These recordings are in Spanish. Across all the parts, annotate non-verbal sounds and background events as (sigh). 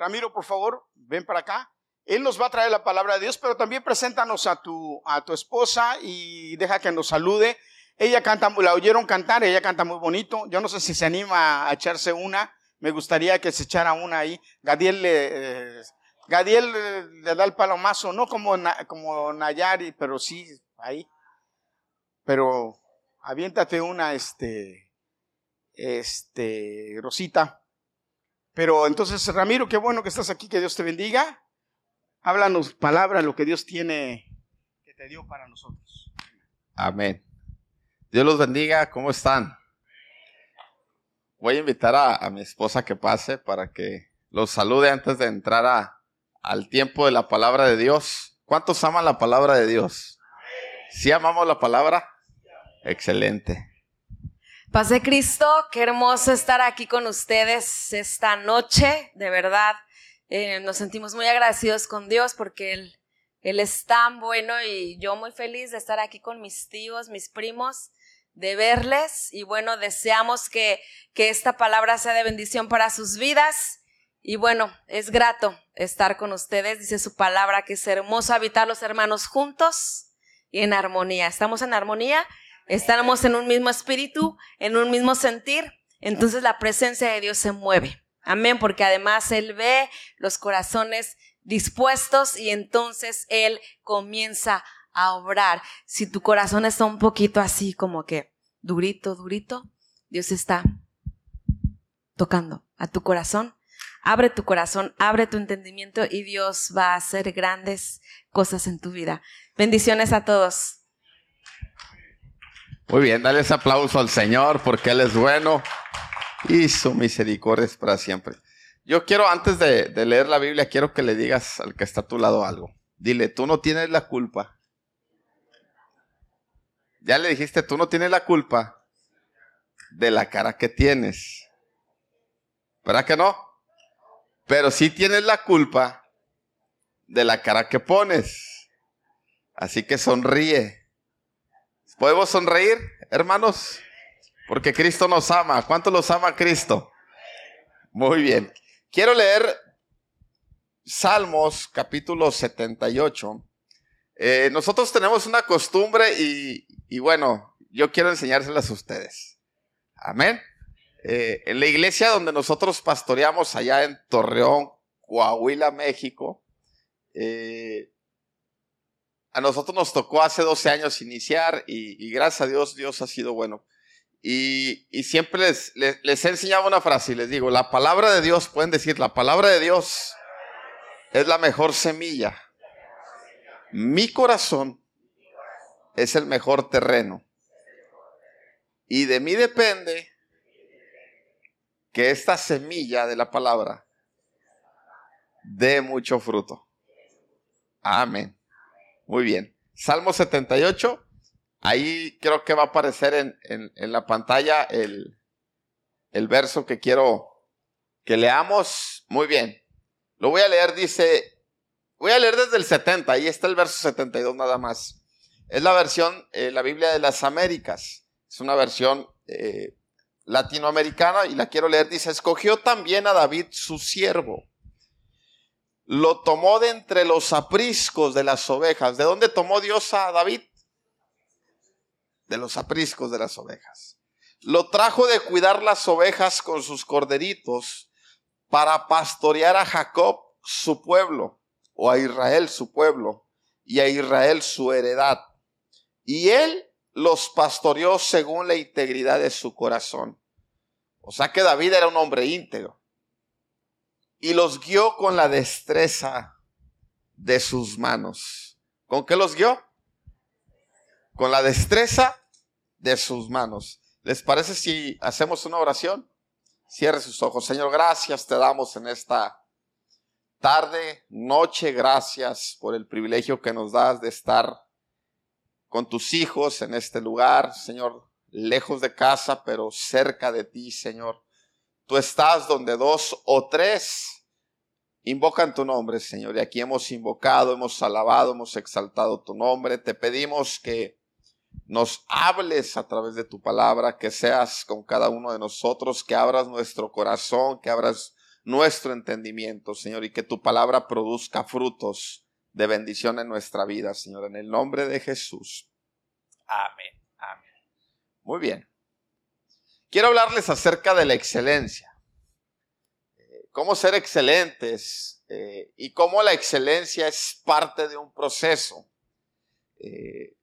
Ramiro, por favor, ven para acá. Él nos va a traer la palabra de Dios, pero también preséntanos a tu, a tu esposa y deja que nos salude. Ella canta, la oyeron cantar, ella canta muy bonito. Yo no sé si se anima a echarse una. Me gustaría que se echara una ahí. Gadiel le, eh, Gadiel le, da el palomazo, no como, como Nayari, pero sí ahí. Pero aviéntate una, este, este, Rosita. Pero entonces, Ramiro, qué bueno que estás aquí, que Dios te bendiga. Háblanos palabra, lo que Dios tiene, que te dio para nosotros. Amén. Dios los bendiga, ¿cómo están? Voy a invitar a, mi esposa que pase para que los salude antes de entrar al tiempo de la palabra de Dios. ¿Cuántos aman la palabra de Dios? ¿Sí amamos la palabra? Excelente. Pase Cristo, qué hermoso estar aquí con ustedes esta noche, de verdad. Eh, nos sentimos muy agradecidos con Dios porque él, él es tan bueno y yo muy feliz de estar aquí con mis tíos, mis primos, de verles y bueno, deseamos que, que esta palabra sea de bendición para sus vidas. Y bueno, es grato estar con ustedes, dice su palabra, que es hermoso habitar los hermanos juntos y en armonía. ¿Estamos en armonía? ¿Estamos en un mismo espíritu, en un mismo sentir? Entonces la presencia de Dios se mueve. Amén, porque además Él ve los corazones dispuestos y entonces Él comienza a obrar. Si tu corazón está un poquito así como que durito, durito, Dios está tocando a tu corazón. Abre tu corazón, abre tu entendimiento y Dios va a hacer grandes cosas en tu vida. Bendiciones a todos. Muy bien, dale ese aplauso al Señor porque Él es bueno y su misericordia es para siempre. Yo quiero, antes de, leer la Biblia, quiero que le digas al que está a tu lado algo. Dile, tú no tienes la culpa. Ya le dijiste, tú no tienes la culpa de la cara que tienes. ¿Verdad que no? Pero sí tienes la culpa de la cara que pones. Así que sonríe. ¿Podemos sonreír, hermanos? Porque Cristo nos ama. ¿Cuánto los ama Cristo? Muy bien. Quiero leer Salmos capítulo 78. Eh, nosotros tenemos una costumbre y, bueno, yo quiero enseñárselas a ustedes. Amén. Eh, en la iglesia donde nosotros pastoreamos allá en Torreón, Coahuila, México, eh, a nosotros nos tocó hace 12 años iniciar y gracias a Dios, Dios ha sido bueno. Y, siempre les, les, he enseñado una frase y les digo, la palabra de Dios, pueden decir, la palabra de Dios es la mejor semilla. Mi corazón es el mejor terreno. Y de mí depende que esta semilla de la palabra dé mucho fruto. Amén. Muy bien. Salmo 78 Ahí creo que va a aparecer en, la pantalla el, verso que quiero que leamos. Muy bien. Lo voy a leer, dice, voy a leer desde el 70, ahí está el verso 72 nada más. Es la versión, eh, la Biblia de las Américas. Es una versión eh, latinoamericana y la quiero leer. Dice, escogió también a David su siervo. Lo tomó de entre los apriscos de las ovejas. ¿De dónde tomó Dios a David? de los apriscos de las ovejas. Lo trajo de cuidar las ovejas con sus corderitos para pastorear a Jacob su pueblo, o a Israel su pueblo, y a Israel su heredad. Y él los pastoreó según la integridad de su corazón. O sea que David era un hombre íntegro. Y los guió con la destreza de sus manos. ¿Con qué los guió? Con la destreza de sus manos. ¿Les parece si hacemos una oración? Cierre sus ojos. Señor, gracias te damos en esta tarde, noche. Gracias por el privilegio que nos das de estar con tus hijos en este lugar, Señor, lejos de casa, pero cerca de ti, Señor. Tú estás donde dos o tres invocan tu nombre, Señor. Y aquí hemos invocado, hemos alabado, hemos exaltado tu nombre. Te pedimos que nos hables a través de tu palabra, que seas con cada uno de nosotros, que abras nuestro corazón, que abras nuestro entendimiento, Señor, y que tu palabra produzca frutos de bendición en nuestra vida, Señor, en el nombre de Jesús. Amén. Amén. Muy bien. Quiero hablarles acerca de la excelencia. Eh, cómo ser excelentes eh, y cómo la excelencia es parte de un proceso. Eh,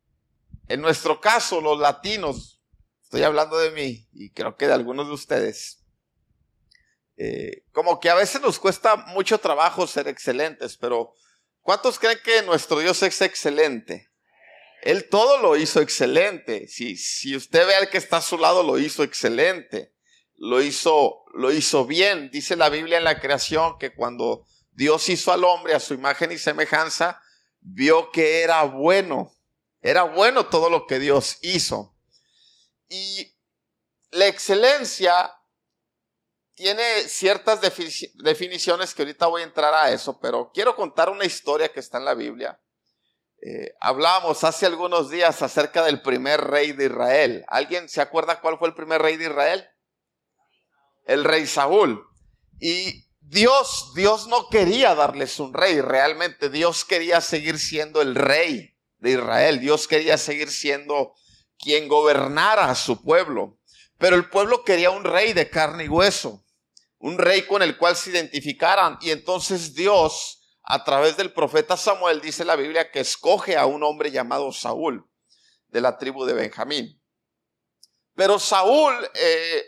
en nuestro caso, los latinos, estoy hablando de mí y creo que de algunos de ustedes, como que a veces nos cuesta mucho trabajo ser excelentes, pero ¿cuántos creen que nuestro Dios es excelente? Él todo lo hizo excelente. Si, si usted ve al que está a su lado, lo hizo excelente. Lo hizo, lo hizo bien. Dice la Biblia en la creación que cuando Dios hizo al hombre a su imagen y semejanza, vio que era bueno. Era bueno todo lo que Dios hizo. Y la excelencia tiene ciertas definiciones que ahorita voy a entrar a eso, pero quiero contar una historia que está en la Biblia eh, hablábamos hace algunos días acerca del primer rey de Israel. ¿Alguien se acuerda cuál fue el primer rey de Israel? El rey Saúl. Y Dios, Dios no quería darles un rey, realmente Dios quería seguir siendo el rey de Israel. Dios quería seguir siendo quien gobernara a su pueblo. Pero el pueblo quería un rey de carne y hueso, un rey con el cual se identificaran. Y entonces Dios a través del profeta Samuel dice la Biblia que escoge a un hombre llamado Saúl de la tribu de Benjamín. Pero Saúl, eh,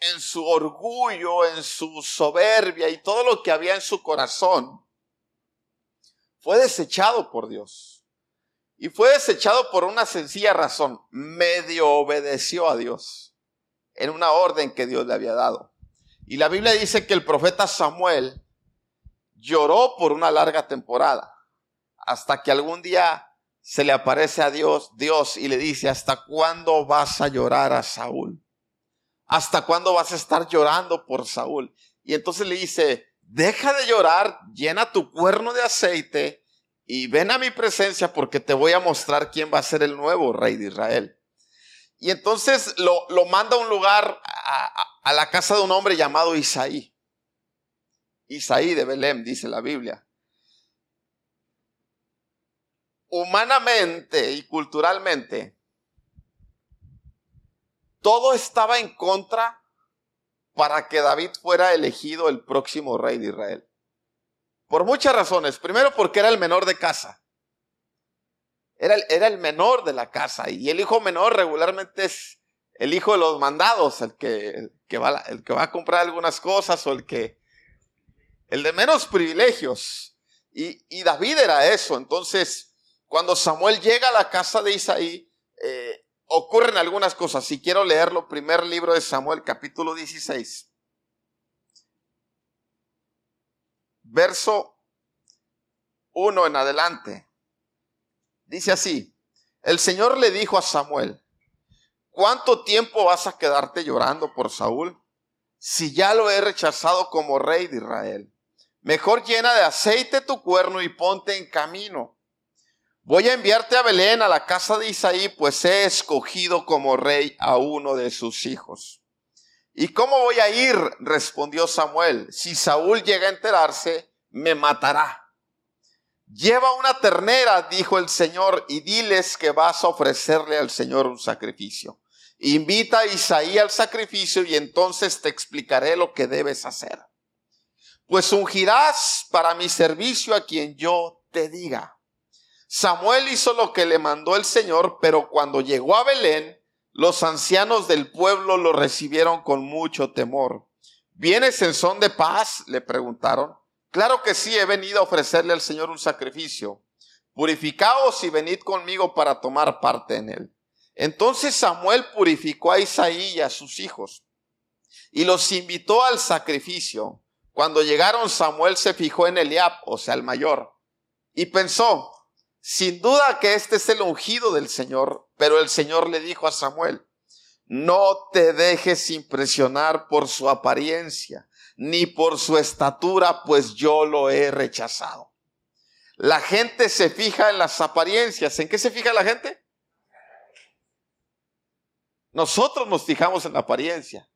en su orgullo, en su soberbia y todo lo que había en su corazón, fue desechado por Dios. Y fue desechado por una sencilla razón. Medio obedeció a Dios en una orden que Dios le había dado. Y la Biblia dice que el profeta Samuel lloró por una larga temporada, hasta que algún día se le aparece a Dios, Dios, y le dice, ¿hasta cuándo vas a llorar a Saúl? ¿Hasta cuándo vas a estar llorando por Saúl? Y entonces le dice, deja de llorar, llena tu cuerno de aceite y ven a mi presencia porque te voy a mostrar quién va a ser el nuevo rey de Israel. Y entonces lo, lo manda a un lugar, a, a la casa de un hombre llamado Isaí. Isaí de Belém, dice la Biblia. Humanamente y culturalmente, todo estaba en contra para que David fuera elegido el próximo rey de Israel. Por muchas razones. Primero porque era el menor de casa. Era el, menor de la casa. Y el hijo menor regularmente es el hijo de los mandados, el que va a comprar algunas cosas o el que el de menos privilegios. Y, David era eso. Entonces, cuando Samuel llega a la casa de Isaí, eh, ocurren algunas cosas. Si quiero leerlo, primer libro de Samuel, capítulo 16. Verso 1 en adelante. Dice así, el Señor le dijo a Samuel, ¿cuánto tiempo vas a quedarte llorando por Saúl si ya lo he rechazado como rey de Israel? Mejor llena de aceite tu cuerno y ponte en camino. Voy a enviarte a Belén, a la casa de Isaí, pues he escogido como rey a uno de sus hijos. ¿Y cómo voy a ir? respondió Samuel. Si Saúl llega a enterarse, me matará. Lleva una ternera, dijo el Señor, y diles que vas a ofrecerle al Señor un sacrificio. Invita a Isaí al sacrificio y entonces te explicaré lo que debes hacer pues ungirás para mi servicio a quien yo te diga. Samuel hizo lo que le mandó el Señor, pero cuando llegó a Belén, los ancianos del pueblo lo recibieron con mucho temor. ¿Vienes en son de paz? le preguntaron. Claro que sí, he venido a ofrecerle al Señor un sacrificio. Purificaos y venid conmigo para tomar parte en él. Entonces Samuel purificó a Isaí y a sus hijos y los invitó al sacrificio. Cuando llegaron, Samuel se fijó en Eliab, o sea, el mayor, y pensó, sin duda que este es el ungido del Señor, pero el Señor le dijo a Samuel, no te dejes impresionar por su apariencia, ni por su estatura, pues yo lo he rechazado. La gente se fija en las apariencias. ¿En qué se fija la gente? Nosotros nos fijamos en la apariencia.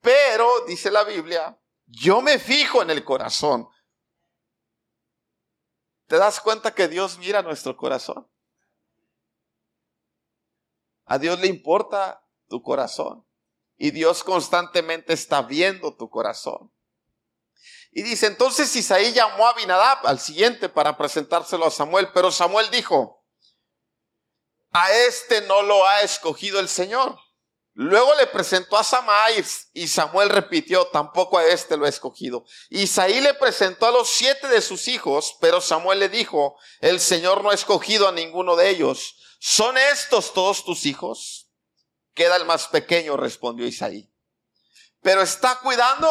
Pero, dice la Biblia, Yo me fijo en el corazón. ¿Te das cuenta que Dios mira nuestro corazón? A Dios le importa tu corazón. Y Dios constantemente está viendo tu corazón. Y dice, entonces Isaí llamó a Abinadab al siguiente para presentárselo a Samuel, pero Samuel dijo, a este no lo ha escogido el Señor. Luego le presentó a Samai y Samuel repitió, tampoco a este lo ha escogido. Isaí le presentó a los siete de sus hijos, pero Samuel le dijo, el Señor no ha escogido a ninguno de ellos. ¿Son estos todos tus hijos? Queda el más pequeño, respondió Isaí. Pero está cuidando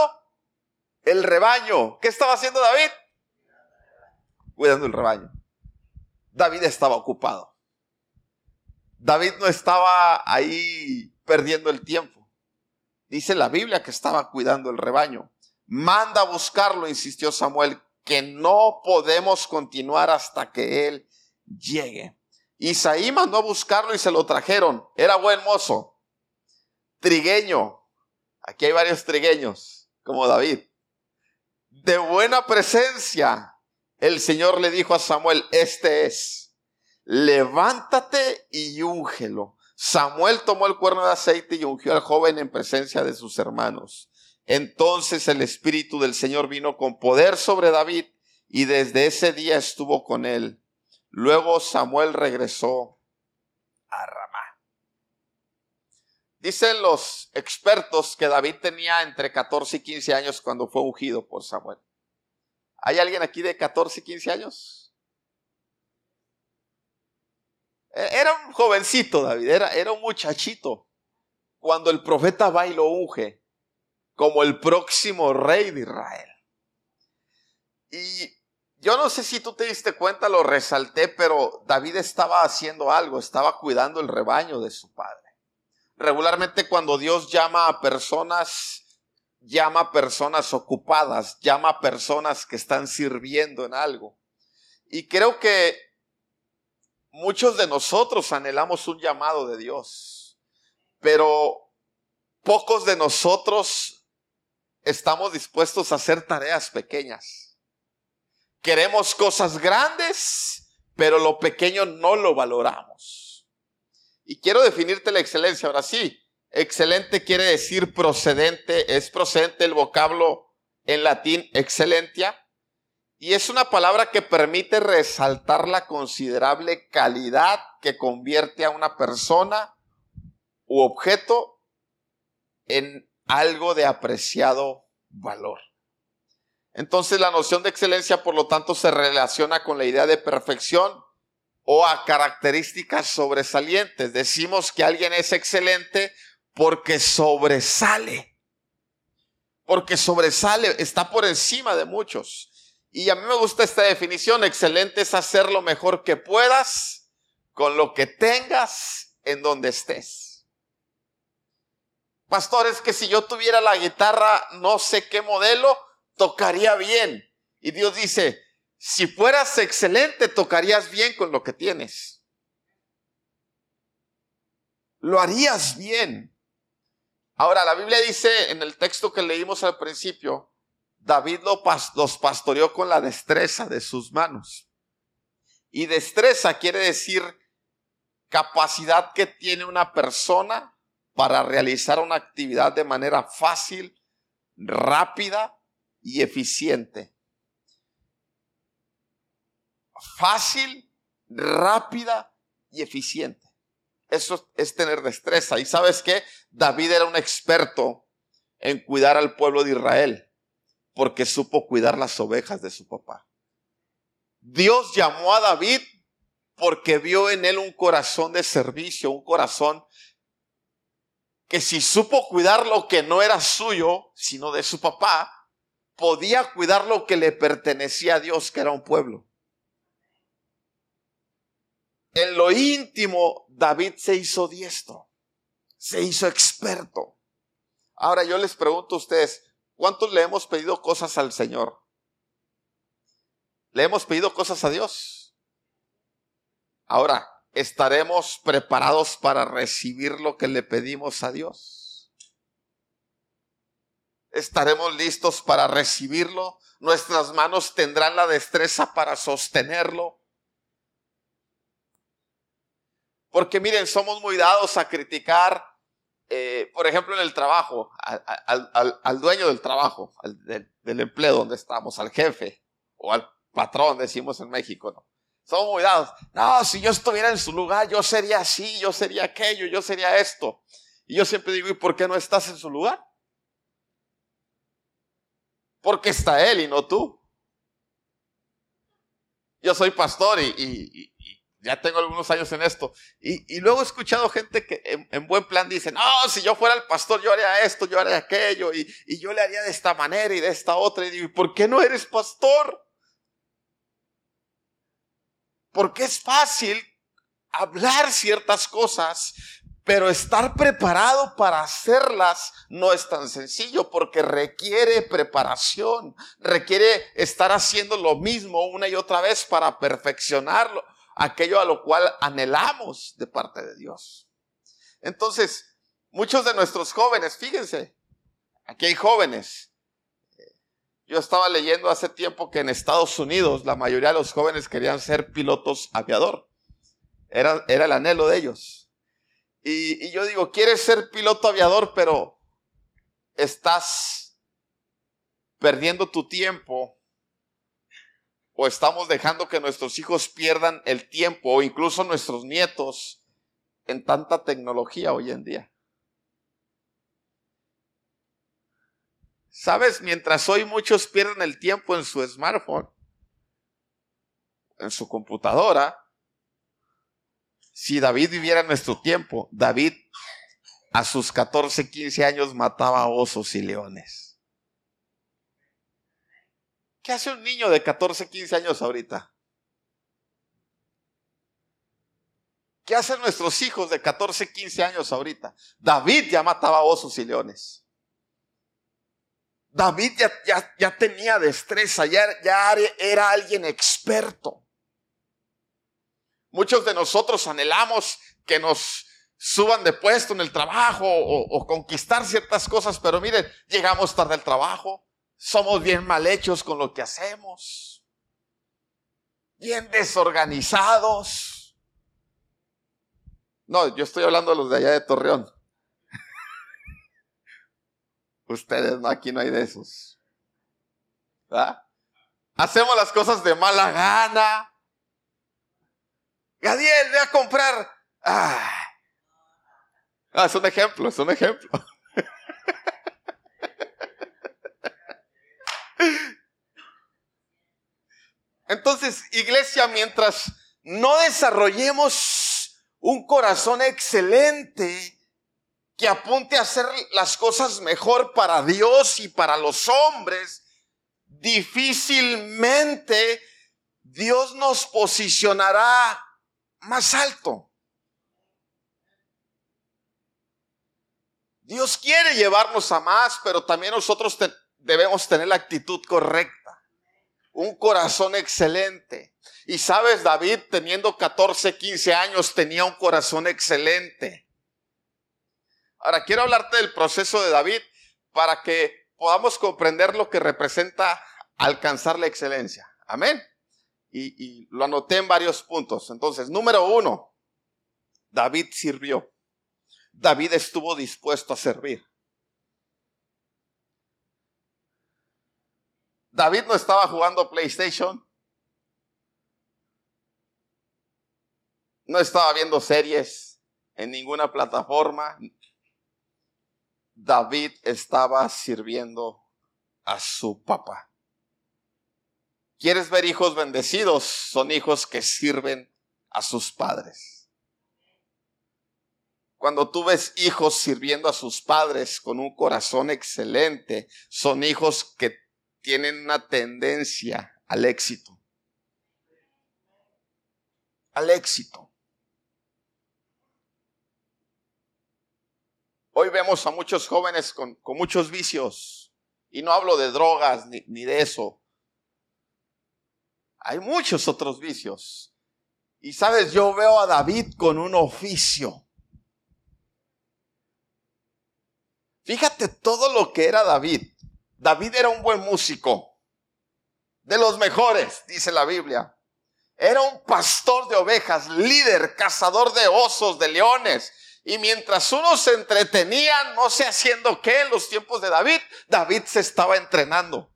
el rebaño. ¿Qué estaba haciendo David? Cuidando el rebaño. David estaba ocupado. David no estaba ahí perdiendo el tiempo. Dice la Biblia que estaba cuidando el rebaño. Manda a buscarlo, insistió Samuel, que no podemos continuar hasta que él llegue. Isaí mandó a buscarlo y se lo trajeron. Era buen mozo, trigueño. Aquí hay varios trigueños, como David. De buena presencia, el Señor le dijo a Samuel, este es, levántate y úngelo Samuel tomó el cuerno de aceite y ungió al joven en presencia de sus hermanos. Entonces el Espíritu del Señor vino con poder sobre David y desde ese día estuvo con él. Luego Samuel regresó a Ramá. Dicen los expertos que David tenía entre 14 y 15 años cuando fue ungido por Samuel. ¿Hay alguien aquí de 14 y 15 años? Era un jovencito David, era, era un muchachito. Cuando el profeta va y lo unge como el próximo rey de Israel. Y yo no sé si tú te diste cuenta, lo resalté, pero David estaba haciendo algo, estaba cuidando el rebaño de su padre. Regularmente cuando Dios llama a personas, llama a personas ocupadas, llama a personas que están sirviendo en algo. Y creo que Muchos de nosotros anhelamos un llamado de Dios, pero pocos de nosotros estamos dispuestos a hacer tareas pequeñas. Queremos cosas grandes, pero lo pequeño no lo valoramos. Y quiero definirte la excelencia ahora sí. Excelente quiere decir procedente, es procedente el vocablo en latín excelentia y es una palabra que permite resaltar la considerable calidad que convierte a una persona u objeto en algo de apreciado valor. Entonces la noción de excelencia, por lo tanto, se relaciona con la idea de perfección o a características sobresalientes. Decimos que alguien es excelente porque sobresale. Porque sobresale, está por encima de muchos. Y a mí me gusta esta definición. Excelente es hacer lo mejor que puedas con lo que tengas en donde estés. Pastor, es que si yo tuviera la guitarra, no sé qué modelo, tocaría bien. Y Dios dice, si fueras excelente, tocarías bien con lo que tienes. Lo harías bien. Ahora, la Biblia dice en el texto que leímos al principio, David los pastoreó con la destreza de sus manos. Y destreza quiere decir capacidad que tiene una persona para realizar una actividad de manera fácil, rápida y eficiente. Fácil, rápida y eficiente. Eso es tener destreza. Y sabes que David era un experto en cuidar al pueblo de Israel porque supo cuidar las ovejas de su papá. Dios llamó a David porque vio en él un corazón de servicio, un corazón que si supo cuidar lo que no era suyo, sino de su papá, podía cuidar lo que le pertenecía a Dios, que era un pueblo. En lo íntimo, David se hizo diestro, se hizo experto. Ahora yo les pregunto a ustedes, ¿Cuántos le hemos pedido cosas al Señor? ¿Le hemos pedido cosas a Dios? Ahora, ¿estaremos preparados para recibir lo que le pedimos a Dios? estaremos listos para recibirlo, nuestras manos tendrán la destreza para sostenerlo. Porque miren, somos muy dados a criticar, eh, por ejemplo, en el trabajo, al, dueño del trabajo, del, del, empleo donde estamos, al jefe o al patrón, decimos en México, ¿no? Somos muy dados. No, si yo estuviera en su lugar, yo sería así, yo sería aquello, yo sería esto. Y yo siempre digo, ¿y por qué no estás en su lugar? Porque está él y no tú. Yo soy pastor y, ya tengo algunos años en esto. Y, luego he escuchado gente que en, buen plan dice, no, si yo fuera el pastor, yo haría esto, yo haría aquello, y, yo le haría de esta manera y de esta otra. Y digo, ¿y por qué no eres pastor? Porque es fácil hablar ciertas cosas, pero estar preparado para hacerlas no es tan sencillo porque requiere preparación, requiere estar haciendo lo mismo una y otra vez para perfeccionarlo, aquello a lo cual anhelamos de parte de Dios. Entonces, muchos de nuestros jóvenes, fíjense, aquí hay jóvenes. Yo estaba leyendo hace tiempo que en Estados Unidos la mayoría de los jóvenes querían ser pilotos aviador. Era, era el anhelo de ellos. Y, yo digo, quieres ser piloto aviador, pero estás perdiendo tu tiempo o estamos dejando que nuestros hijos pierdan el tiempo o incluso nuestros nietos en tanta tecnología hoy en día. Sabes, mientras hoy muchos pierden el tiempo en su smartphone, en su computadora, si David viviera en nuestro tiempo, David a sus 14, 15 años mataba osos y leones. ¿Qué hace un niño de 14, 15 años ahorita? ¿Qué hacen nuestros hijos de 14, 15 años ahorita? David ya mataba osos y leones. David ya, ya, tenía destreza, ya, ya era alguien experto. Muchos de nosotros anhelamos que nos suban de puesto en el trabajo o, conquistar ciertas cosas, pero miren, llegamos tarde al trabajo, somos bien mal hechos con lo que hacemos, bien desorganizados. No, yo estoy hablando de los de allá de Torreón. (laughs) Ustedes, no, aquí no hay de esos. Hacemos las cosas de mala gana, Gadiel, ve a comprar. Ah. ah, es un ejemplo, es un ejemplo. Entonces, iglesia, mientras no desarrollemos un corazón excelente que apunte a hacer las cosas mejor para Dios y para los hombres, difícilmente Dios nos posicionará más alto. Dios quiere llevarnos a más, pero también nosotros debemos tener la actitud correcta, un corazón excelente. Y sabes, David teniendo 14, 15 años tenía un corazón excelente. Ahora quiero hablarte del proceso de David para que podamos comprender lo que representa alcanzar la excelencia. Amén y, lo anoté en varios puntos. Entonces, número uno, David sirvió. David estuvo dispuesto a servir. David no estaba jugando PlayStation. No estaba viendo series en ninguna plataforma. David estaba sirviendo a su papá. ¿Quieres ver hijos bendecidos? Son hijos que sirven a sus padres. Cuando tú ves hijos sirviendo a sus padres con un corazón excelente, son hijos que tienen una tendencia al éxito. Al éxito. Hoy vemos a muchos jóvenes con, muchos vicios. Y no hablo de drogas ni, de eso. Hay muchos otros vicios. Y sabes, yo veo a David con un oficio. Fíjate todo lo que era David. David era un buen músico, de los mejores, dice la Biblia. Era un pastor de ovejas, líder, cazador de osos, de leones. Y mientras unos se entretenían, no sé haciendo qué en los tiempos de David, David se estaba entrenando.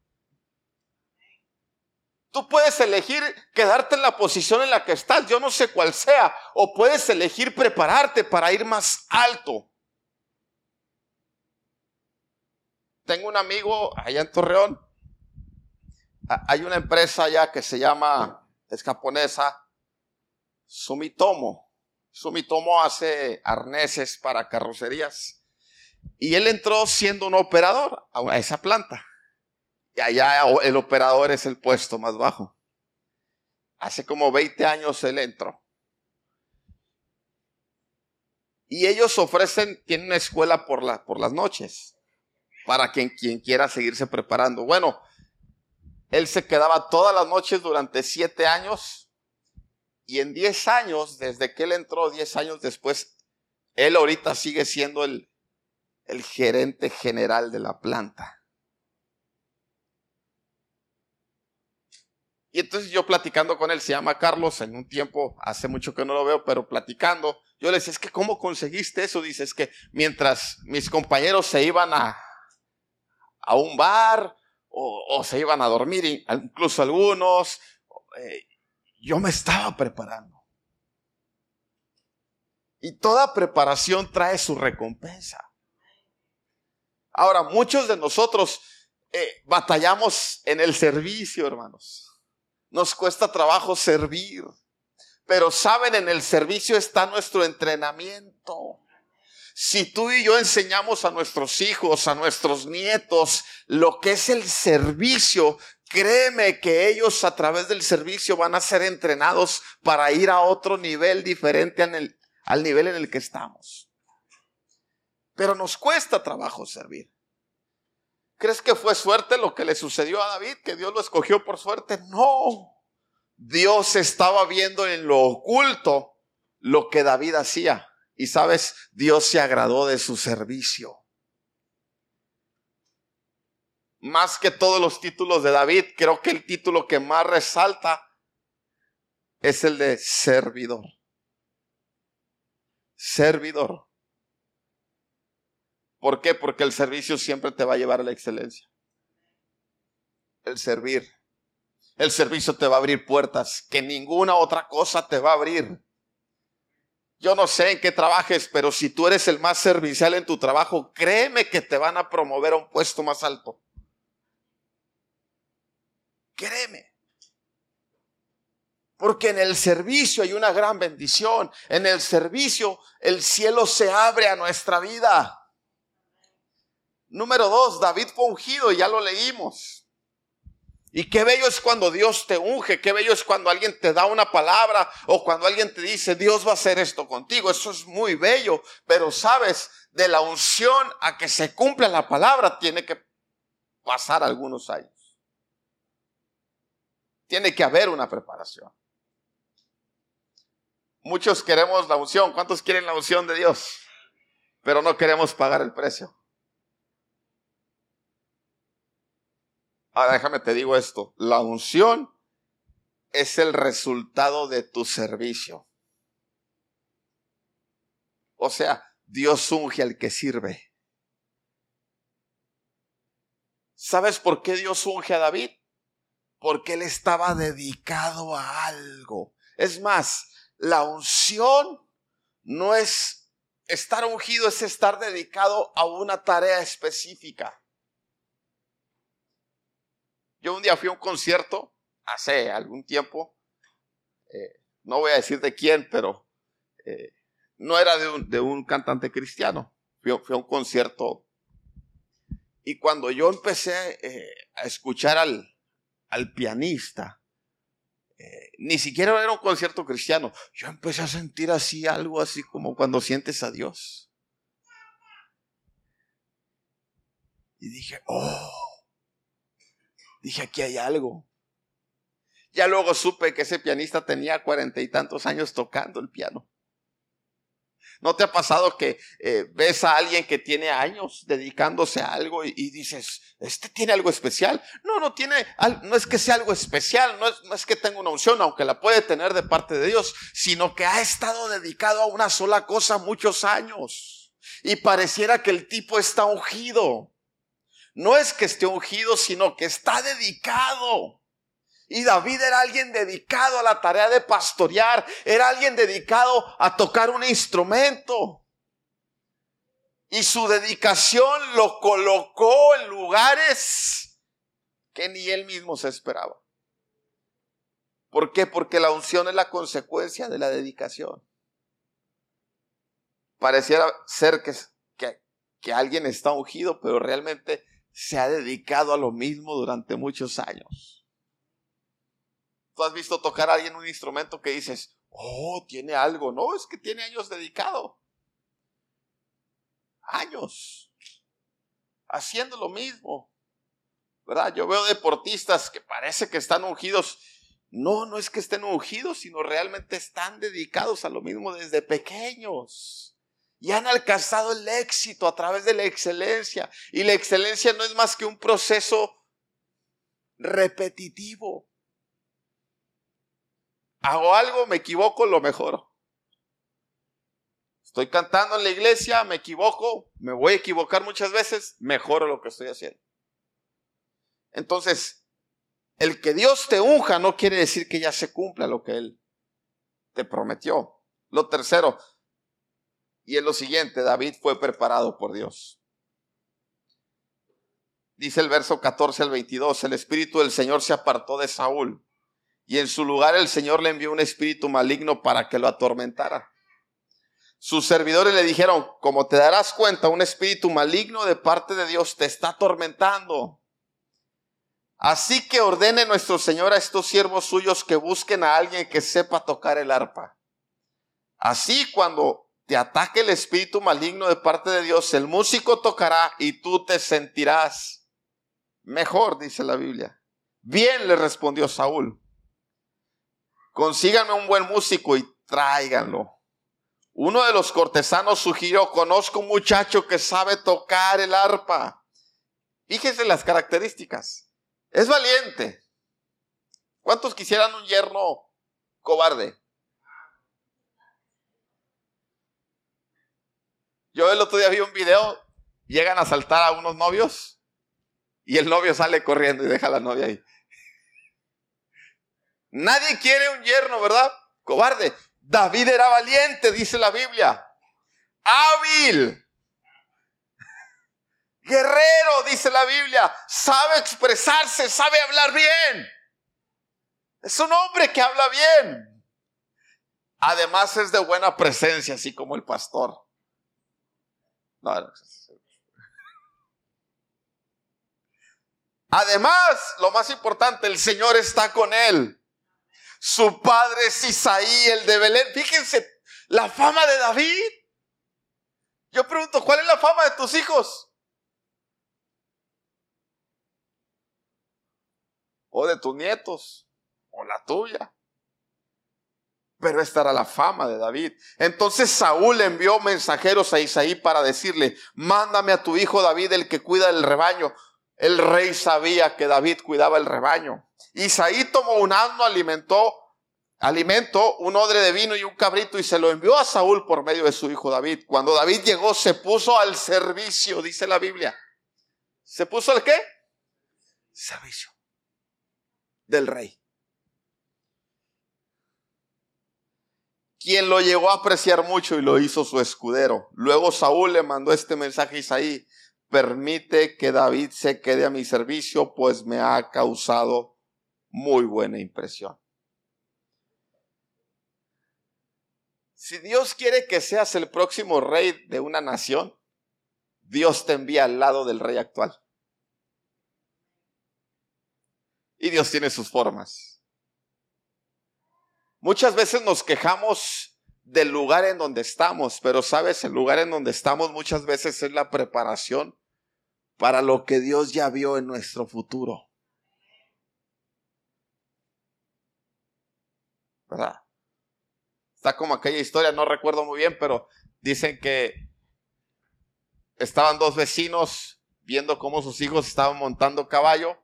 Tú puedes elegir quedarte en la posición en la que estás, yo no sé cuál sea, o puedes elegir prepararte para ir más alto. Tengo un amigo allá en Torreón. Hay una empresa allá que se llama, es japonesa, Sumitomo. Sumitomo hace arneses para carrocerías. Y él entró siendo un operador a esa planta. Y allá el operador es el puesto más bajo. Hace como 20 años él entró. Y ellos ofrecen, tienen una escuela por, por las noches para quien, quiera seguirse preparando. Bueno, él se quedaba todas las noches durante siete años y en diez años, desde que él entró, diez años después, él ahorita sigue siendo el, el gerente general de la planta. Y entonces yo platicando con él, se llama Carlos, en un tiempo, hace mucho que no lo veo, pero platicando, yo le decía, es que ¿cómo conseguiste eso? Dice, es que mientras mis compañeros se iban a, a un bar o, se iban a dormir, incluso algunos. Eh, yo me estaba preparando. Y toda preparación trae su recompensa. Ahora, muchos de nosotros eh, batallamos en el servicio, hermanos. Nos cuesta trabajo servir. Pero saben, en el servicio está nuestro entrenamiento. Si tú y yo enseñamos a nuestros hijos, a nuestros nietos, lo que es el servicio, créeme que ellos a través del servicio van a ser entrenados para ir a otro nivel diferente al nivel en el que estamos. Pero nos cuesta trabajo servir. ¿Crees que fue suerte lo que le sucedió a David? ¿Que Dios lo escogió por suerte? No. Dios estaba viendo en lo oculto lo que David hacía. Y sabes, Dios se agradó de su servicio. Más que todos los títulos de David, creo que el título que más resalta es el de servidor. Servidor. ¿Por qué? Porque el servicio siempre te va a llevar a la excelencia. El servir. El servicio te va a abrir puertas que ninguna otra cosa te va a abrir. Yo no sé en qué trabajes, pero si tú eres el más servicial en tu trabajo, créeme que te van a promover a un puesto más alto. Créeme. Porque en el servicio hay una gran bendición. En el servicio el cielo se abre a nuestra vida. Número dos, David fue ungido, ya lo leímos. Y qué bello es cuando Dios te unge, qué bello es cuando alguien te da una palabra o cuando alguien te dice, Dios va a hacer esto contigo. Eso es muy bello, pero sabes, de la unción a que se cumpla la palabra tiene que pasar algunos años. Tiene que haber una preparación. Muchos queremos la unción. ¿Cuántos quieren la unción de Dios? Pero no queremos pagar el precio. Ahora déjame te digo esto, la unción es el resultado de tu servicio. O sea, Dios unge al que sirve. ¿Sabes por qué Dios unge a David? Porque él estaba dedicado a algo. Es más, la unción no es estar ungido, es estar dedicado a una tarea específica. Yo un día fui a un concierto, hace algún tiempo, eh, no voy a decir de quién, pero eh, no era de un, cantante cristiano. Fui, a un concierto y cuando yo empecé eh, a escuchar al, al pianista, ni siquiera era un concierto cristiano, yo empecé a sentir así algo así como cuando sientes a Dios. Y dije, oh, Dije, aquí hay algo. Ya luego supe que ese pianista tenía cuarenta y tantos años tocando el piano. ¿No te ha pasado que eh, ves a alguien que tiene años dedicándose a algo y, dices, este tiene algo especial? No, no tiene, no es que sea algo especial, no es, no es que tenga una unción, aunque la puede tener de parte de Dios, sino que ha estado dedicado a una sola cosa muchos años. Y pareciera que el tipo está ungido. No es que esté ungido, sino que está dedicado. Y David era alguien dedicado a la tarea de pastorear, era alguien dedicado a tocar un instrumento. Y su dedicación lo colocó en lugares que ni él mismo se esperaba. ¿Por qué? Porque la unción es la consecuencia de la dedicación. Pareciera ser que, que, que alguien está ungido, pero realmente se ha dedicado a lo mismo durante muchos años. Tú has visto tocar a alguien un instrumento que dices, oh, tiene algo. No, es que tiene años dedicado. Años. Haciendo lo mismo. ¿Verdad? Yo veo deportistas que parece que están ungidos. No, no es que estén ungidos, sino realmente están dedicados a lo mismo desde pequeños. Y han alcanzado el éxito a través de la excelencia. Y la excelencia no es más que un proceso repetitivo hago algo, me equivoco, lo mejoro. Estoy cantando en la iglesia, me equivoco, me voy a equivocar muchas veces, mejoro lo que estoy haciendo. Entonces, el que Dios te unja no quiere decir que ya se cumpla lo que Él te prometió. Lo tercero, y es lo siguiente, David fue preparado por Dios. Dice el verso 14 al 22, el Espíritu del Señor se apartó de Saúl y en su lugar el Señor le envió un espíritu maligno para que lo atormentara. Sus servidores le dijeron, como te darás cuenta, un espíritu maligno de parte de Dios te está atormentando. Así que ordene nuestro Señor a estos siervos suyos que busquen a alguien que sepa tocar el arpa. Así cuando te ataque el espíritu maligno de parte de Dios, el músico tocará y tú te sentirás mejor, dice la Biblia. Bien, le respondió Saúl. Consíganme un buen músico y tráiganlo. Uno de los cortesanos sugirió, conozco un muchacho que sabe tocar el arpa. Fíjense las características. Es valiente. ¿Cuántos quisieran un yerno cobarde? Yo el otro día vi un video, llegan a saltar a unos novios y el novio sale corriendo y deja a la novia ahí. Nadie quiere un yerno, ¿verdad? Cobarde. David era valiente, dice la Biblia. Hábil. Guerrero, dice la Biblia. Sabe expresarse, sabe hablar bien. Es un hombre que habla bien. Además es de buena presencia, así como el pastor. Además, lo más importante, el Señor está con él. Su padre es Isaí, el de Belén. Fíjense, la fama de David. Yo pregunto, ¿cuál es la fama de tus hijos? O de tus nietos, o la tuya. Pero esta era la fama de David. Entonces Saúl envió mensajeros a Isaí para decirle, mándame a tu hijo David, el que cuida el rebaño. El rey sabía que David cuidaba el rebaño. Isaí tomó un asno, alimentó, alimento, un odre de vino y un cabrito y se lo envió a Saúl por medio de su hijo David. Cuando David llegó, se puso al servicio, dice la Biblia. ¿Se puso al qué? Servicio del rey. Quien lo llegó a apreciar mucho y lo hizo su escudero. Luego Saúl le mandó este mensaje a Isaí permite que David se quede a mi servicio, pues me ha causado muy buena impresión. Si Dios quiere que seas el próximo rey de una nación, Dios te envía al lado del rey actual. Y Dios tiene sus formas. Muchas veces nos quejamos del lugar en donde estamos, pero sabes, el lugar en donde estamos muchas veces es la preparación para lo que Dios ya vio en nuestro futuro. ¿Verdad? Está como aquella historia, no recuerdo muy bien, pero dicen que estaban dos vecinos viendo cómo sus hijos estaban montando caballo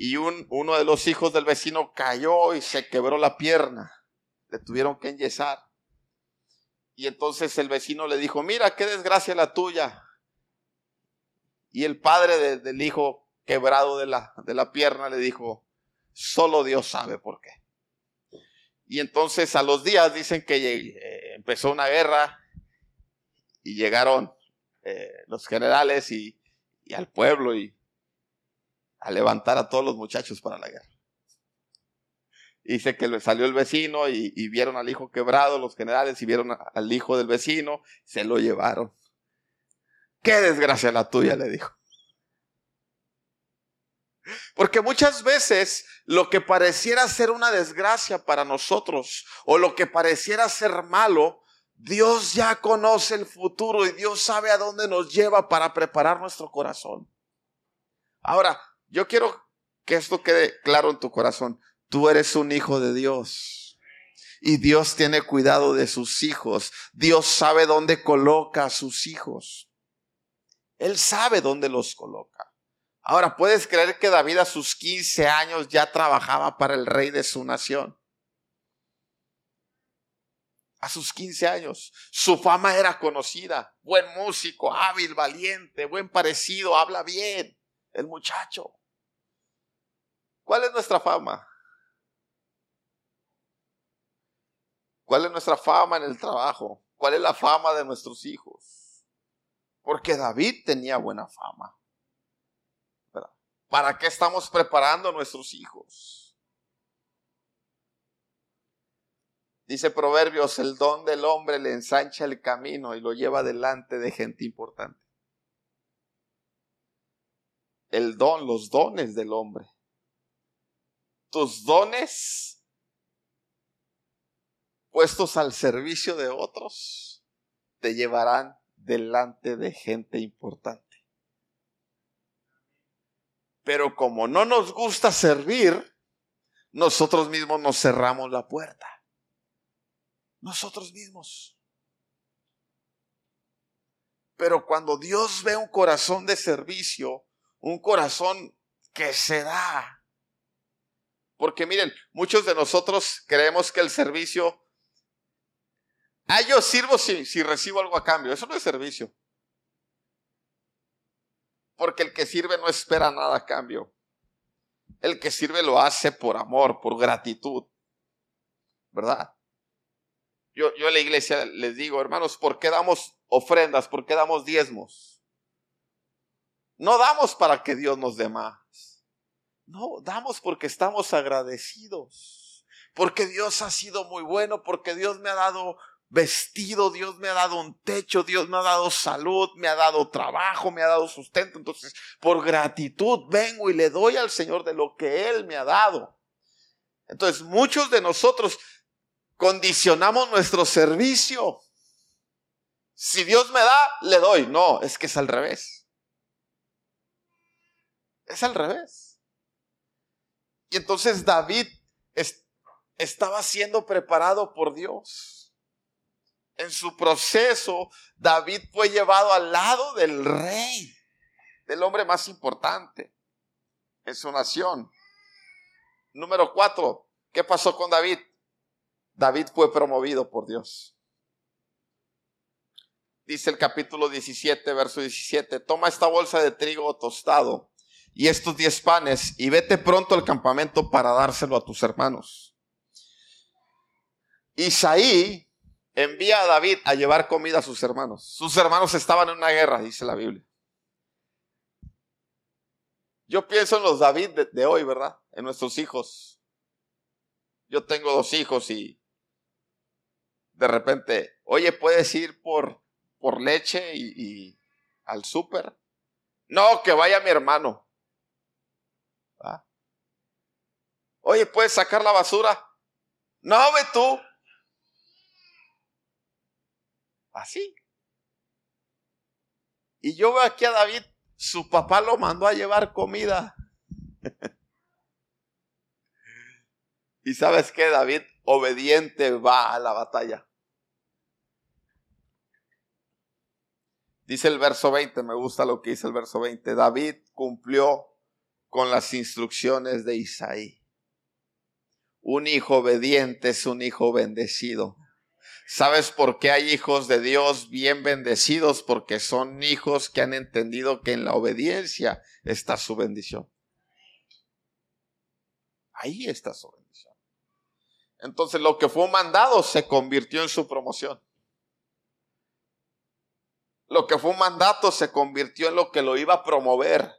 y un, uno de los hijos del vecino cayó y se quebró la pierna. Le tuvieron que enyesar. Y entonces el vecino le dijo, mira, qué desgracia la tuya. Y el padre del hijo quebrado de la, de la pierna le dijo, solo Dios sabe por qué. Y entonces a los días dicen que eh, empezó una guerra y llegaron eh, los generales y, al pueblo y a levantar a todos los muchachos para la guerra. Dice que salió el vecino y, vieron al hijo quebrado, los generales, y vieron al hijo del vecino, se lo llevaron. Qué desgracia la tuya, le dijo. Porque muchas veces lo que pareciera ser una desgracia para nosotros o lo que pareciera ser malo, Dios ya conoce el futuro y Dios sabe a dónde nos lleva para preparar nuestro corazón. Ahora, yo quiero que esto quede claro en tu corazón. Tú eres un hijo de Dios. Y Dios tiene cuidado de sus hijos. Dios sabe dónde coloca a sus hijos. Él sabe dónde los coloca. Ahora, ¿puedes creer que David a sus 15 años ya trabajaba para el rey de su nación? A sus 15 años. Su fama era conocida. Buen músico, hábil, valiente, buen parecido, habla bien. El muchacho. ¿Cuál es nuestra fama? ¿Cuál es nuestra fama en el trabajo? ¿Cuál es la fama de nuestros hijos? Porque David tenía buena fama. ¿Para qué estamos preparando a nuestros hijos? Dice Proverbios, el don del hombre le ensancha el camino y lo lleva delante de gente importante. El don, los dones del hombre. Tus dones puestos al servicio de otros te llevarán delante de gente importante. Pero como no nos gusta servir, nosotros mismos nos cerramos la puerta. Nosotros mismos. Pero cuando Dios ve un corazón de servicio, un corazón que se da. Porque miren, muchos de nosotros creemos que el servicio, ah, yo sirvo si, si recibo algo a cambio. Eso no es servicio. Porque el que sirve no espera nada a cambio. El que sirve lo hace por amor, por gratitud. ¿Verdad? Yo, yo a la iglesia les digo, hermanos, ¿por qué damos ofrendas? ¿Por qué damos diezmos? No damos para que Dios nos dé más. No, damos porque estamos agradecidos. Porque Dios ha sido muy bueno, porque Dios me ha dado vestido, Dios me ha dado un techo, Dios me ha dado salud, me ha dado trabajo, me ha dado sustento. Entonces, por gratitud vengo y le doy al Señor de lo que Él me ha dado. Entonces, muchos de nosotros condicionamos nuestro servicio. Si Dios me da, le doy. No, es que es al revés. Es al revés. Y entonces David estaba siendo preparado por Dios en su proceso, David fue llevado al lado del rey, del hombre más importante en su nación. Número cuatro, ¿qué pasó con David? David fue promovido por Dios. Dice el capítulo 17, verso 17, toma esta bolsa de trigo tostado y estos diez panes y vete pronto al campamento para dárselo a tus hermanos. Isaí envía a David a llevar comida a sus hermanos. Sus hermanos estaban en una guerra, dice la Biblia. Yo pienso en los David de, hoy, ¿verdad? En nuestros hijos. Yo tengo dos hijos y de repente, oye, ¿puedes ir por, por leche y, al súper? No, que vaya mi hermano. Oye, ¿puedes sacar la basura? No, ve tú. Así. Y yo veo aquí a David, su papá lo mandó a llevar comida. (laughs) y sabes que David obediente va a la batalla. Dice el verso 20, me gusta lo que dice el verso 20. David cumplió con las instrucciones de Isaí. Un hijo obediente es un hijo bendecido. ¿Sabes por qué hay hijos de Dios bien bendecidos? Porque son hijos que han entendido que en la obediencia está su bendición. Ahí está su bendición. Entonces lo que fue un mandado se convirtió en su promoción. Lo que fue un mandato se convirtió en lo que lo iba a promover,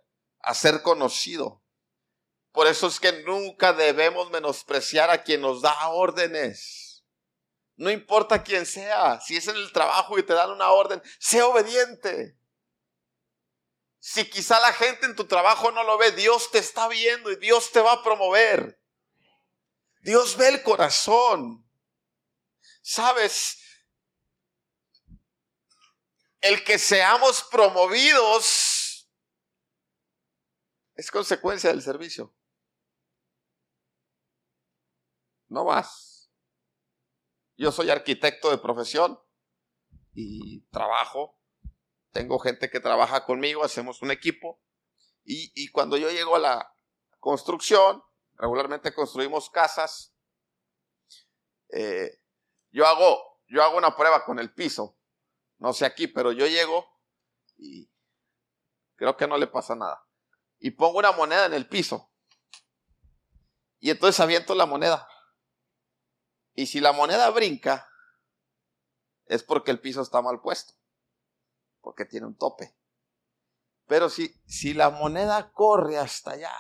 a ser conocido. Por eso es que nunca debemos menospreciar a quien nos da órdenes. No importa quién sea, si es en el trabajo y te dan una orden, sé obediente. Si quizá la gente en tu trabajo no lo ve, Dios te está viendo y Dios te va a promover. Dios ve el corazón. Sabes, el que seamos promovidos es consecuencia del servicio. No más. Yo soy arquitecto de profesión y trabajo. Tengo gente que trabaja conmigo, hacemos un equipo. Y, cuando yo llego a la construcción, regularmente construimos casas, eh, yo, hago, yo hago una prueba con el piso no sé aquí, pero yo llego y creo que no le pasa nada. Y pongo una moneda en el piso. Y entonces aviento la moneda. Y si la moneda brinca, es porque el piso está mal puesto. Porque tiene un tope. Pero si, si la moneda corre hasta allá,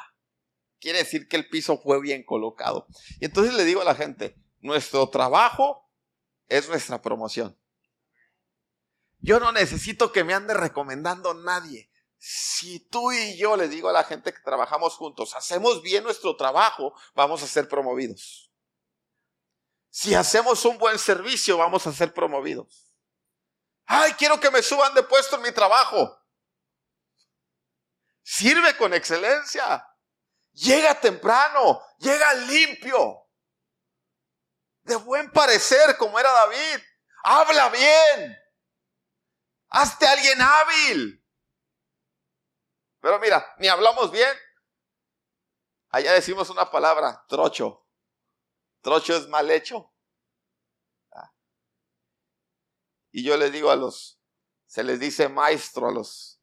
quiere decir que el piso fue bien colocado. Y entonces le digo a la gente, nuestro trabajo es nuestra promoción. Yo no necesito que me ande recomendando nadie. Si tú y yo le digo a la gente que trabajamos juntos, hacemos bien nuestro trabajo, vamos a ser promovidos. Si hacemos un buen servicio, vamos a ser promovidos. Ay, quiero que me suban de puesto en mi trabajo. Sirve con excelencia. Llega temprano, llega limpio. De buen parecer, como era David. Habla bien. Hazte alguien hábil. Pero mira, ni hablamos bien. Allá decimos una palabra, trocho. Trocho es mal hecho. Ah. Y yo les digo a los, se les dice maestro a los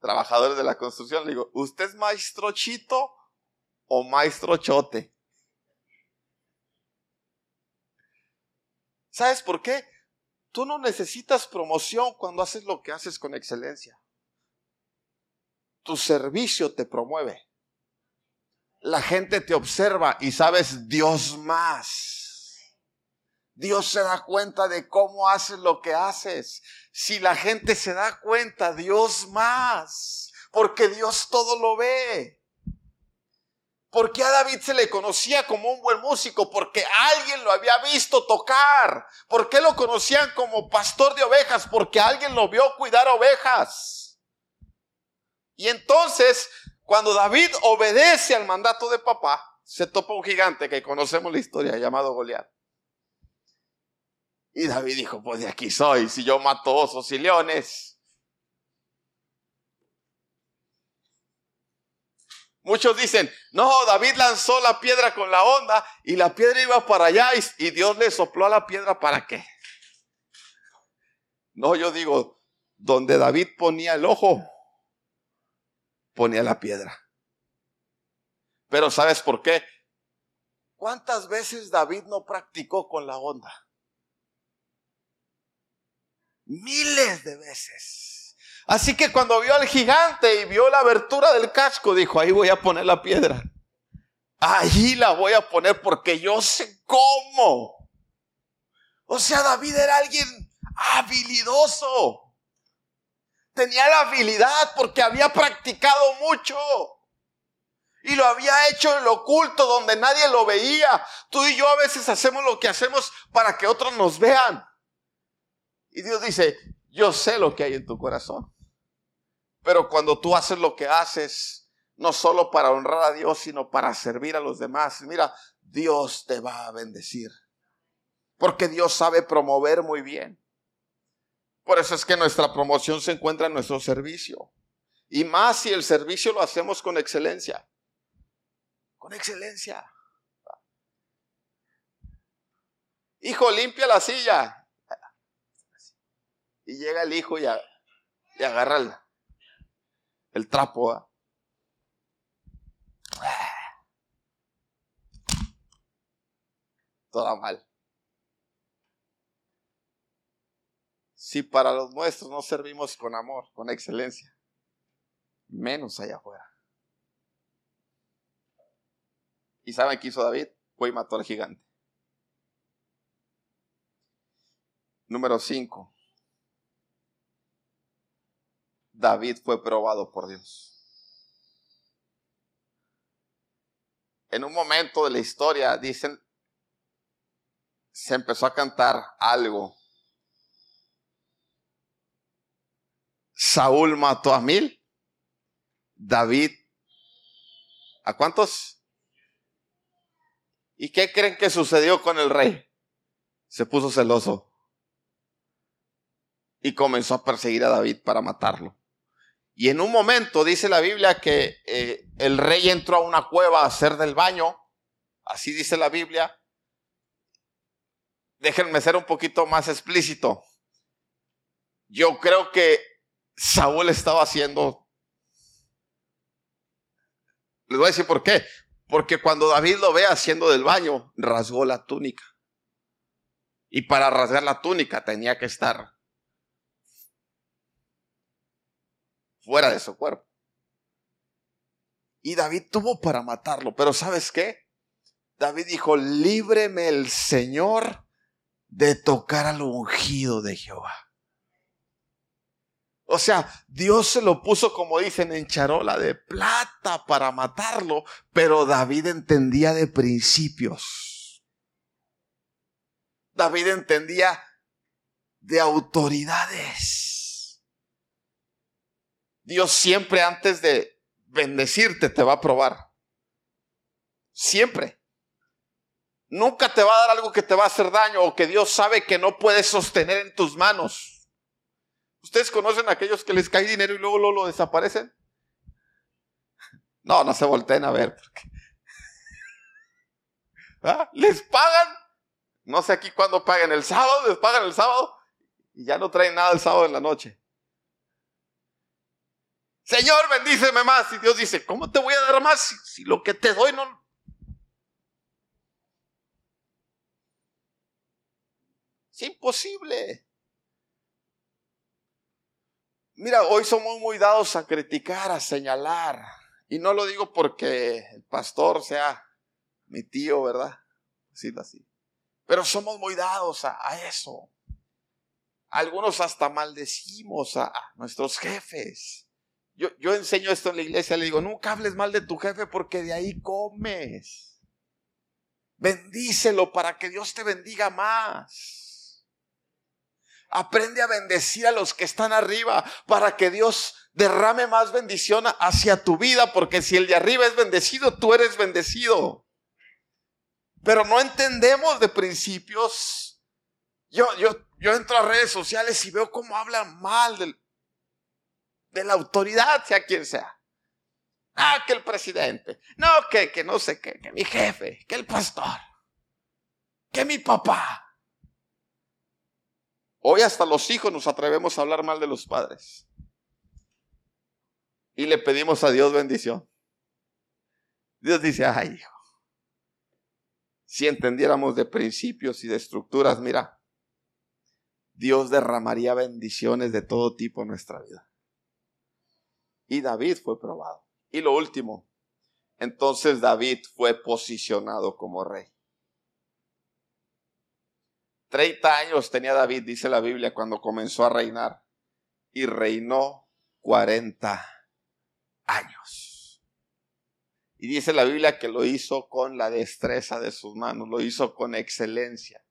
trabajadores de la construcción, le digo, ¿usted es maestro chito o maestro chote? ¿Sabes por qué? Tú no necesitas promoción cuando haces lo que haces con excelencia. Tu servicio te promueve. La gente te observa y sabes Dios más. Dios se da cuenta de cómo haces lo que haces. Si la gente se da cuenta, Dios más. Porque Dios todo lo ve. ¿Por qué a David se le conocía como un buen músico? Porque alguien lo había visto tocar. ¿Por qué lo conocían como pastor de ovejas? Porque alguien lo vio cuidar ovejas. Y entonces, cuando David obedece al mandato de papá, se topa un gigante que conocemos la historia llamado Goliat. Y David dijo, pues de aquí soy, si yo mato osos y leones, Muchos dicen, no, David lanzó la piedra con la onda y la piedra iba para allá y, Dios le sopló a la piedra para qué. No, yo digo, donde David ponía el ojo, ponía la piedra. Pero ¿sabes por qué? ¿Cuántas veces David no practicó con la onda? Miles de veces. Así que cuando vio al gigante y vio la abertura del casco, dijo, ahí voy a poner la piedra. Ahí la voy a poner porque yo sé cómo. O sea, David era alguien habilidoso. Tenía la habilidad porque había practicado mucho. Y lo había hecho en lo oculto donde nadie lo veía. Tú y yo a veces hacemos lo que hacemos para que otros nos vean. Y Dios dice, yo sé lo que hay en tu corazón. Pero cuando tú haces lo que haces, no solo para honrar a Dios, sino para servir a los demás, mira, Dios te va a bendecir. Porque Dios sabe promover muy bien. Por eso es que nuestra promoción se encuentra en nuestro servicio. Y más si el servicio lo hacemos con excelencia. Con excelencia. Hijo, limpia la silla. Y llega el hijo y, agarra el, trapo. Toda mal. Si para los nuestros no servimos con amor, con excelencia, menos allá afuera. ¿Y saben qué hizo David? Fue y mató al gigante. Número 5. David fue probado por Dios. En un momento de la historia, dicen, se empezó a cantar algo. Saúl mató a mil. David, ¿a cuántos? ¿Y qué creen que sucedió con el rey? Se puso celoso y comenzó a perseguir a David para matarlo. Y en un momento dice la Biblia que eh, el rey entró a una cueva a hacer del baño, así dice la Biblia. Déjenme ser un poquito más explícito. Yo creo que Saúl estaba haciendo... Les voy a decir por qué. Porque cuando David lo ve haciendo del baño, rasgó la túnica. Y para rasgar la túnica tenía que estar fuera de su cuerpo. Y David tuvo para matarlo, pero ¿sabes qué? David dijo, líbreme el Señor de tocar al ungido de Jehová. O sea, Dios se lo puso, como dicen, en charola de plata para matarlo, pero David entendía de principios. David entendía de autoridades. Dios siempre antes de bendecirte te va a probar. Siempre. Nunca te va a dar algo que te va a hacer daño o que Dios sabe que no puedes sostener en tus manos. ¿Ustedes conocen a aquellos que les cae dinero y luego, lo desaparecen? No, no se volteen a ver. (laughs) ¿Ah? Les pagan. No sé aquí cuándo paguen. El sábado, les pagan el sábado y ya no traen nada el sábado en la noche. Señor, bendíceme más. Y Dios dice, ¿cómo te voy a dar más si, si lo que te doy no... Es imposible. Mira, hoy somos muy dados a criticar, a señalar. Y no lo digo porque el pastor sea mi tío, ¿verdad? Decirlo así. Pero somos muy dados a, eso. Algunos hasta maldecimos a, nuestros jefes. Yo, yo enseño esto en la iglesia, le digo, nunca hables mal de tu jefe porque de ahí comes. Bendícelo para que Dios te bendiga más. Aprende a bendecir a los que están arriba para que Dios derrame más bendición hacia tu vida, porque si el de arriba es bendecido, tú eres bendecido. Pero no entendemos de principios. Yo, yo, yo entro a redes sociales y veo cómo hablan mal de la autoridad, sea quien sea. Ah, que el presidente. No, que, que no sé qué, que mi jefe, que el pastor, que mi papá. Hoy hasta los hijos nos atrevemos a hablar mal de los padres. Y le pedimos a Dios bendición. Dios dice, ay hijo, si entendiéramos de principios y de estructuras, mira, Dios derramaría bendiciones de todo tipo en nuestra vida. Y David fue probado. Y lo último, entonces David fue posicionado como rey. 30 años tenía David, dice la Biblia, cuando comenzó a reinar. Y reinó 40 años. Y dice la Biblia que lo hizo con la destreza de sus manos, lo hizo con excelencia.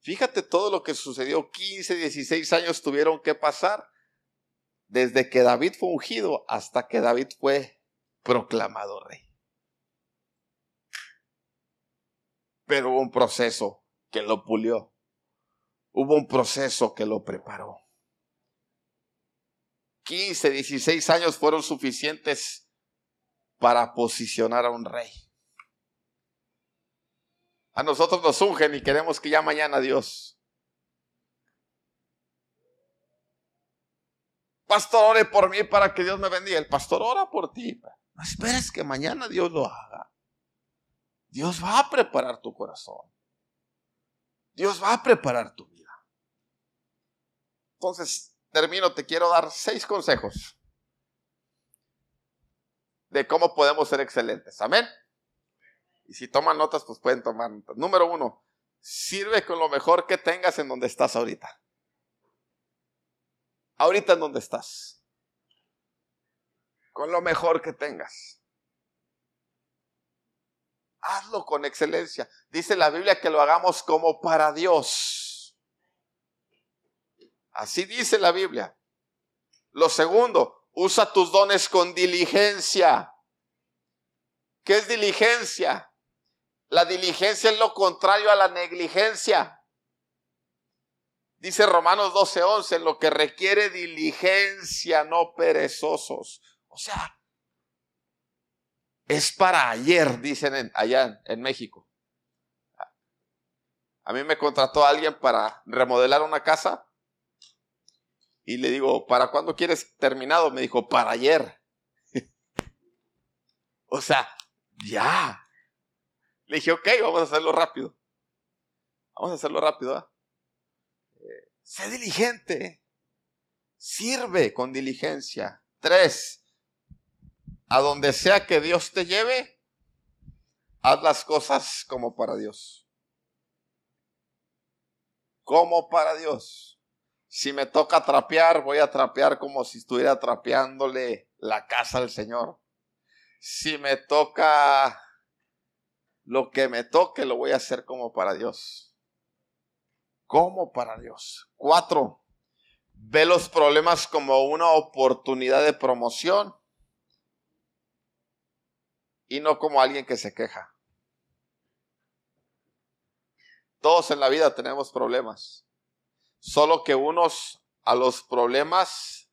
Fíjate todo lo que sucedió, 15, 16 años tuvieron que pasar desde que David fue ungido hasta que David fue proclamado rey. Pero hubo un proceso que lo pulió. Hubo un proceso que lo preparó. 15, 16 años fueron suficientes para posicionar a un rey. A nosotros nos ungen y queremos que ya mañana Dios. Pastor, ore por mí para que Dios me bendiga. El pastor ora por ti. No esperes que mañana Dios lo haga. Dios va a preparar tu corazón. Dios va a preparar tu vida. Entonces, termino, te quiero dar seis consejos de cómo podemos ser excelentes. Amén. Y si toman notas, pues pueden tomar notas. Número uno, sirve con lo mejor que tengas en donde estás ahorita. Ahorita en donde estás. Con lo mejor que tengas. Hazlo con excelencia. Dice la Biblia que lo hagamos como para Dios. Así dice la Biblia. Lo segundo, usa tus dones con diligencia. ¿Qué es diligencia? La diligencia es lo contrario a la negligencia. Dice Romanos 12:11, lo que requiere diligencia, no perezosos. O sea, es para ayer, dicen allá en México. A mí me contrató alguien para remodelar una casa y le digo, ¿para cuándo quieres terminado? Me dijo, para ayer. (laughs) o sea, ya. Le dije, ok, vamos a hacerlo rápido. Vamos a haerlo rápido. ¿ah? Eh, sé diligente. Sirve con diligencia. Tres, a donde sea que Dios te lleve, haz las cosas como para Dios. Como para Dios. Si me toca trapear, voy a trapear como si estuviera trapeándole la casa al Señor. Si me toca lo que me toque, lo voy a hacer como para Dios. Como para Dios. Cuatro, ve los problemas como una oportunidad de promoción y no como alguien que se queja. Todos en la vida tenemos problemas, solo que unos a los problemas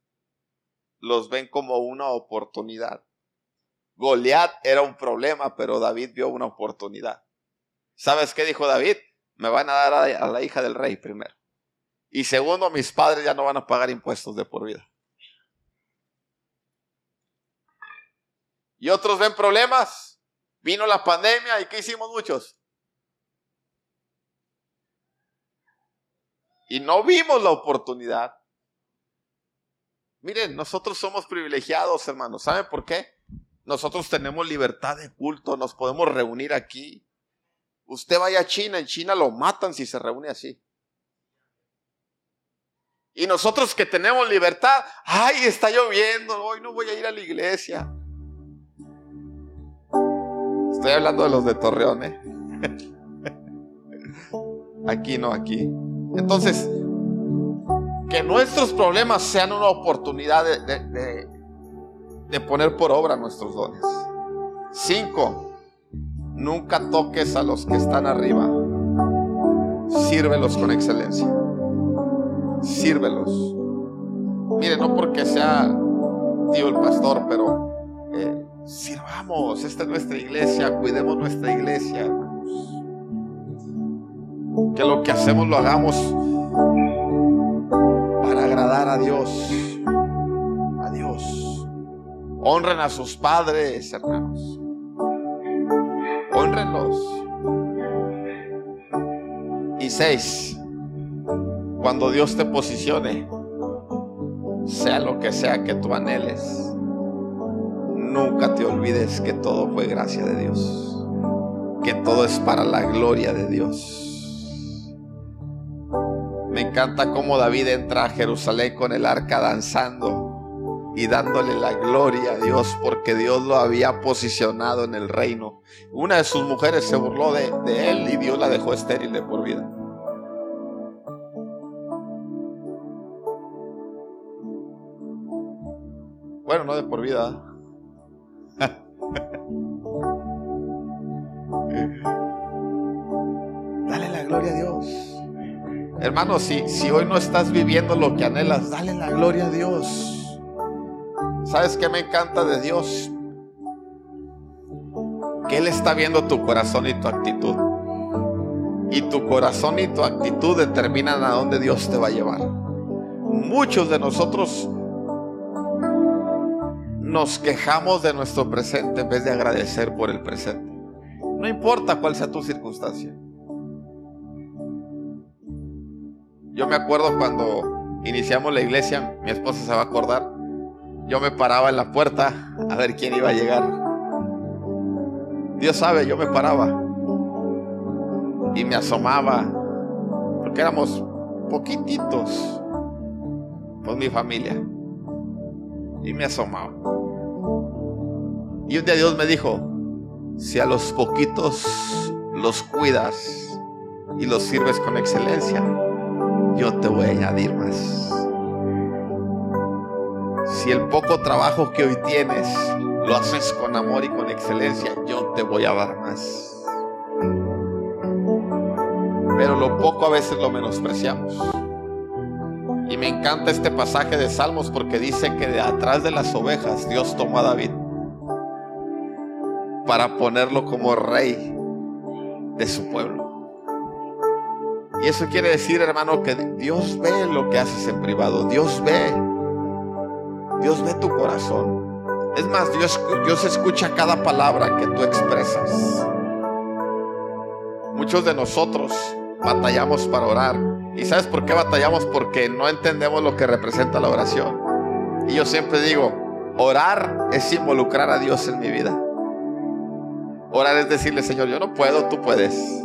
los ven como una oportunidad. Goliat era un problema, pero David vio una oportunidad. ¿Sabes qué dijo David? Me van a dar a la hija del rey primero. Y segundo, mis padres ya no van a pagar impuestos de por vida. Y otros ven problemas. Vino la pandemia y ¿qué hicimos muchos? Y no vimos la oportunidad. Miren, nosotros somos privilegiados, hermanos. ¿Saben por qué? Nosotros tenemos libertad de culto, nos podemos reunir aquí. Usted vaya a China, en China lo matan si se reúne así. Y nosotros que tenemos libertad, ay, está lloviendo, hoy no voy a ir a la iglesia. Estoy hablando de los de Torreón, ¿eh? (laughs) Aquí no, aquí. Entonces, que nuestros problemas sean una oportunidad de, de poner por obra nuestros dones. Cinco, nunca toques a los que están arriba. Sírvelos con excelencia. Sírvelos. Mire, no porque sea tío el pastor, pero sirvamos. Esta es nuestra iglesia. Cuidemos nuestra iglesia, Que lo que hacemos lo hagamos para agradar a Dios. Honren a sus padres, hermanos. Honrenlos. Y seis, cuando Dios te posicione, sea lo que sea que tú anheles, nunca te olvides que todo fue gracia de Dios, que todo es para la gloria de Dios. Me encanta cómo David entra a Jerusalén con el arca danzando y dándole la gloria a Dios porque Dios lo había posicionado en el reino. Una de sus mujeres se burló de, él y Dios la dejó estéril de por vida. Bueno, no de por vida. (laughs) dale la gloria a Dios. Hermano, si, si hoy no estás viviendo lo que anhelas, dale la gloria a Dios. ¿Sabes qué me encanta de Dios? Que Él está viendo tu corazón y tu actitud. Y tu corazón y tu actitud determinan a dónde Dios te va a llevar. Muchos de nosotros nos quejamos de nuestro presente en vez de agradecer por el presente. No importa cuál sea tu circunstancia. Yo me acuerdo cuando iniciamos la iglesia, mi esposa se va a acordar, yo me paraba en la puerta a ver quién iba a llegar. Dios sabe, yo me paraba y me asomaba, porque éramos poquititos con mi familia. Y me asomaba. Y un día Dios me dijo, si a los poquitos los cuidas y los sirves con excelencia, yo te voy a añadir más. Si el poco trabajo que hoy tienes lo haces con amor y con excelencia, yo te voy a dar más. Pero lo poco a veces lo menospreciamos. Y me encanta este pasaje de Salmos porque dice que de atrás de las ovejas Dios tomó a David para ponerlo como rey de su pueblo. Y eso quiere decir, hermano, que Dios ve lo que haces en privado. Dios ve. Dios ve tu corazón. Es más, Dios, Dios escucha cada palabra que tú expresas. Muchos de nosotros batallamos para orar. ¿Y sabes por qué batallamos? Porque no entendemos lo que representa la oración. Y yo siempre digo, orar es involucrar a Dios en mi vida. Orar es decirle, Señor, yo no puedo, tú puedes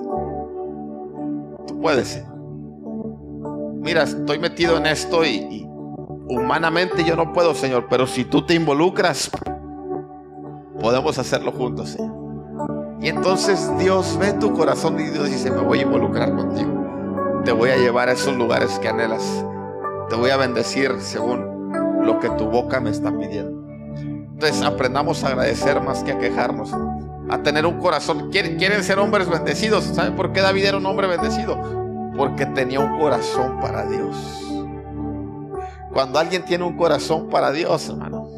puedes. Mira, estoy metido en esto y, humanamente yo no puedo, Señor, pero si tú te involucras, podemos hacerlo juntos, Señor. Y entonces Dios ve tu corazón y Dios dice, me voy a involucrar contigo. Te voy a llevar a esos lugares que anhelas. Te voy a bendecir según lo que tu boca me está pidiendo. Entonces aprendamos a agradecer más que a quejarnos a tener un corazón. Quieren, ser hombres bendecidos. ¿Saben por qué David era un hombre bendecido? Porque tenía un corazón para Dios. Cuando alguien tiene un corazón para Dios, hermano,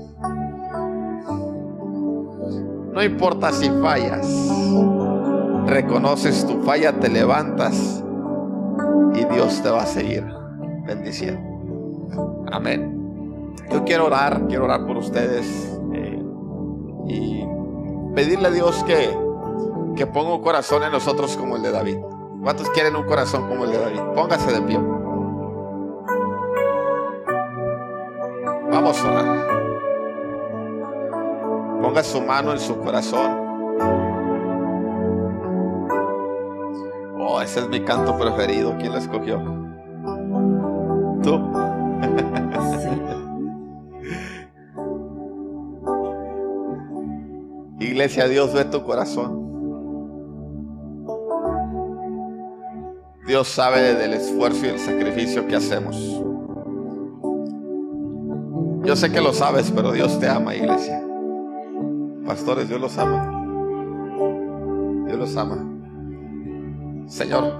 no importa si fallas, reconoces tu falla, te levantas y Dios te va a seguir bendiciendo. Amén. Yo quiero orar, quiero orar por ustedes. Eh, y pedirle a Dios que, que ponga un corazón en nosotros como el de David. ¿Cuántos quieren un corazón como el de David? Póngase de pie. Vamos a orar. Ponga su mano en su corazón. Oh, ese es mi canto preferido. ¿Quién lo escogió? ¿Tú? (laughs) Iglesia, Dios ve tu corazón. Dios sabe del esfuerzo y el sacrificio que hacemos. Yo sé que lo sabes, pero Dios te ama, iglesia. Pastores, Dios los ama. Dios los ama. Señor,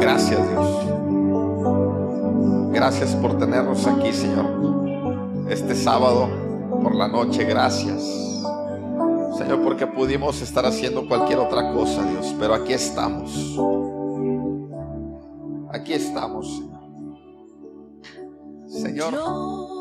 gracias Dios. Gracias por tenernos aquí, Señor. Este sábado por la noche, gracias. Señor, porque pudimos estar haciendo cualquier otra cosa, Dios, pero aquí estamos. Aquí estamos, Señor. Señor.